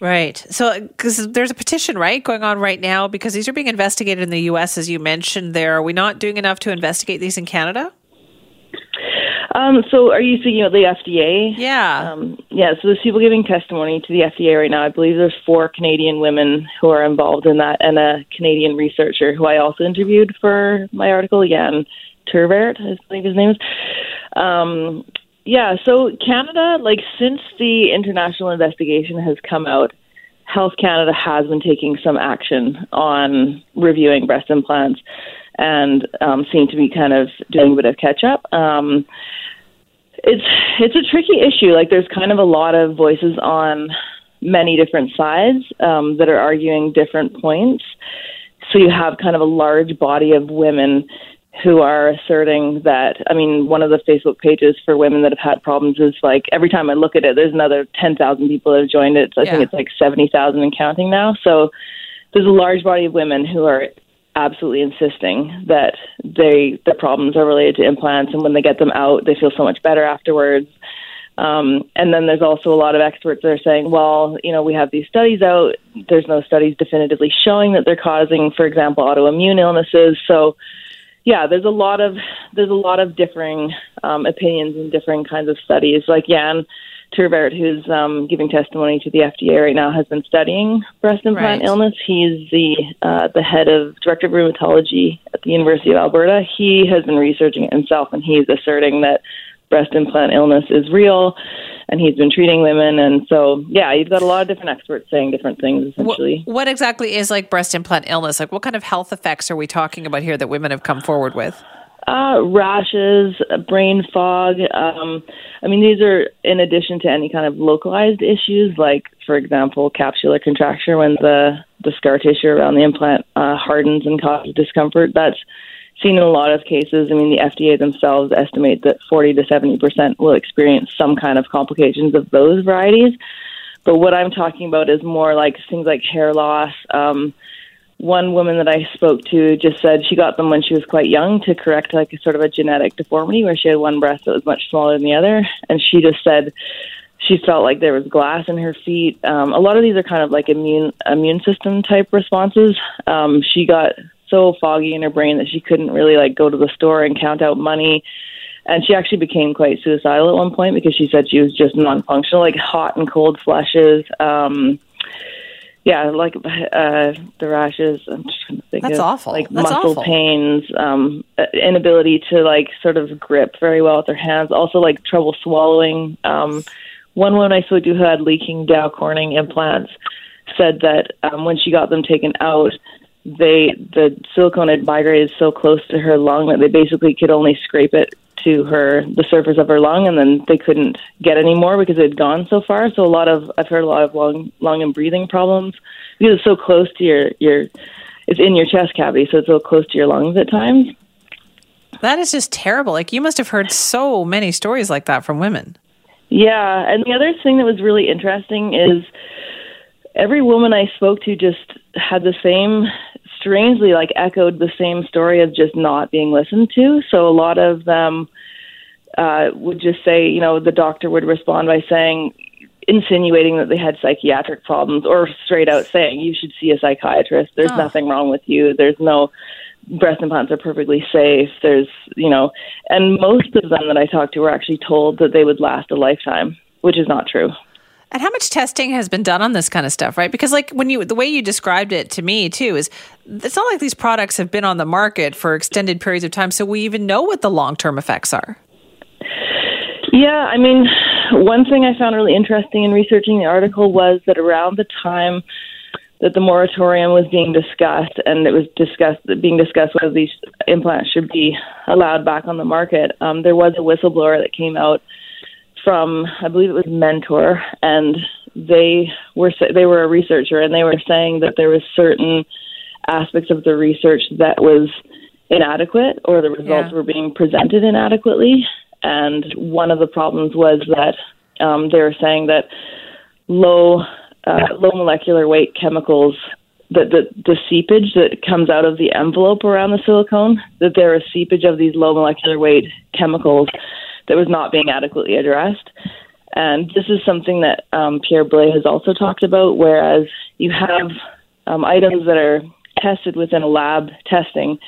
Right. So, because there's a petition, right, going on right now because these are being investigated in the U.S., as you mentioned there. Are we not doing enough to investigate these in Canada? Um, so are you thinking of the FDA? Yeah. Um, yeah, so there's people giving testimony to the FDA right now. I believe there's four Canadian women who are involved in that and a Canadian researcher who I also interviewed for my article, Jan Tervaert, I believe his name is. Um, yeah, so Canada, like since the international investigation has come out, Health Canada has been taking some action on reviewing breast implants and um, seem to be kind of doing a bit of catch up. Um, it's it's a tricky issue. Like there's kind of a lot of voices on many different sides um, that are arguing different points. So you have kind of a large body of women who are asserting that I mean one of the Facebook pages for women that have had problems is like every time I look at it there's another 10,000 people that have joined it. So I Yeah. think it's like 70,000 and counting now. So there's a large body of women who are absolutely insisting that they their problems are related to implants and when they get them out they feel so much better afterwards. Um, and then there's also a lot of experts that are saying, well, you know, we have these studies out. There's no studies definitively showing that they're causing, for example, autoimmune illnesses. So, yeah, there's a lot of there's a lot of differing um, opinions and differing kinds of studies. Like Jan Tervaert, who's um, giving testimony to the FDA right now, has been studying breast implant Right. illness. He's the uh, the head of director of rheumatology at the University of Alberta. He has been researching it himself, and he's asserting that breast implant illness is real, and he's been treating women. And so, yeah, you've got a lot of different experts saying different things. What, Essentially, what exactly is like breast implant illness? Like, what kind of health effects are we talking about here that women have come forward with? Uh, rashes, brain fog. Um, I mean, these are in addition to any kind of localized issues, like, for example, capsular contracture when the, the scar tissue around the implant uh, hardens and causes discomfort. That's seen in a lot of cases. I mean, the FDA themselves estimate that 40 to 70 percent will experience some kind of complications of those varieties. But what I'm talking about is more like things like hair loss. Um, one woman that I spoke to just said she got them when she was quite young to correct like a sort of a genetic deformity where she had one breast that was much smaller than the other, and she just said she felt like there was glass in her feet. Um, a lot of these are kind of like immune immune system type responses. Um, she got so foggy in her brain that she couldn't really like go to the store and count out money. And she actually became quite suicidal at one point because she said she was just non-functional, like hot and cold flushes. Um, yeah, like uh, the rashes. I'm just trying to think. That's of, awful. Like That's muscle awful. pains, um, uh, inability to like sort of grip very well with her hands. Also, like trouble swallowing. Um, one woman I spoke to who had leaking Dow Corning implants said that um, when she got them taken out, they the silicone had migrated so close to her lung that they basically could only scrape it to her the surface of her lung and then they couldn't get any more because it had gone so far so a lot of i've heard a lot of lung lung and breathing problems because it's so close to your your it's in your chest cavity so it's so close to your lungs at times That is just terrible. Like you must have heard so many stories like that from women. Yeah, and the other thing that was really interesting is every woman I spoke to just had the same strangely like echoed the same story of just not being listened to. So a lot of them uh would just say, you know, the doctor would respond by saying insinuating that they had psychiatric problems or straight out saying you should see a psychiatrist. There's Oh. nothing wrong with you. There's no breast implants are perfectly safe. There's, you know, and most of them that I talked to were actually told that they would last a lifetime, which is not true. And how much testing has been done on this kind of stuff, right? Because like when you the way you described it to me too is it's not like these products have been on the market for extended periods of time so we even know what the long-term effects are. Yeah, I mean, one thing I found really interesting in researching the article was that around the time that the moratorium was being discussed, and it was discussed being discussed whether these implants should be allowed back on the market, um, there was a whistleblower that came out from, I believe it was Mentor, and they were they were a researcher, and they were saying that there was certain aspects of the research that was inadequate, or the results Yeah. were being presented inadequately. And one of the problems was that um, they were saying that low uh, low molecular weight chemicals that the, the seepage that comes out of the envelope around the silicone that there is seepage of these low molecular weight chemicals that was not being adequately addressed. And this is something that um, Pierre Blais has also talked about whereas you have um, items that are tested within a lab testing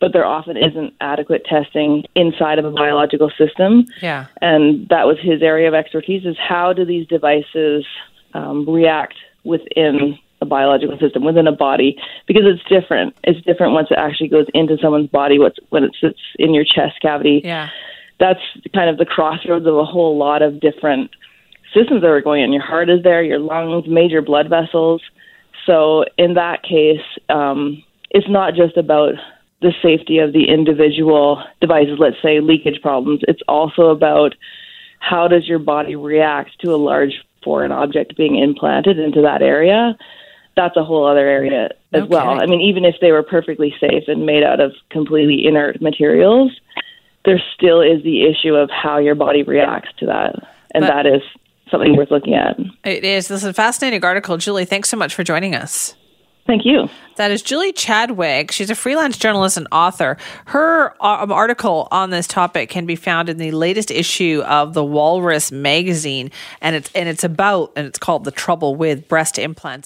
but there often isn't adequate testing inside of a biological system. Yeah. and that was his area of expertise is how do these devices um, react within a biological system within a body? Because it's different. It's different once it actually goes into someone's body what's when it sits in your chest cavity. Yeah. That's kind of the crossroads of a whole lot of different systems that are going on. Your heart is there, your lungs, major blood vessels. So in that case, um, it's not just about the safety of the individual devices, let's say leakage problems. It's also about how does your body react to a large foreign object being implanted into that area. That's a whole other area as Okay. well. I mean, even if they were perfectly safe and made out of completely inert materials, there still is the issue of how your body reacts to that. And But- that is something worth looking at. It is. This is a fascinating article. Julie, thanks so much for joining us. Thank you. That is Julie Chadwick. She's a freelance journalist and author. Her um, article on this topic can be found in the latest issue of the Walrus magazine, and it's and it's about and it's called "The Trouble with Breast Implants."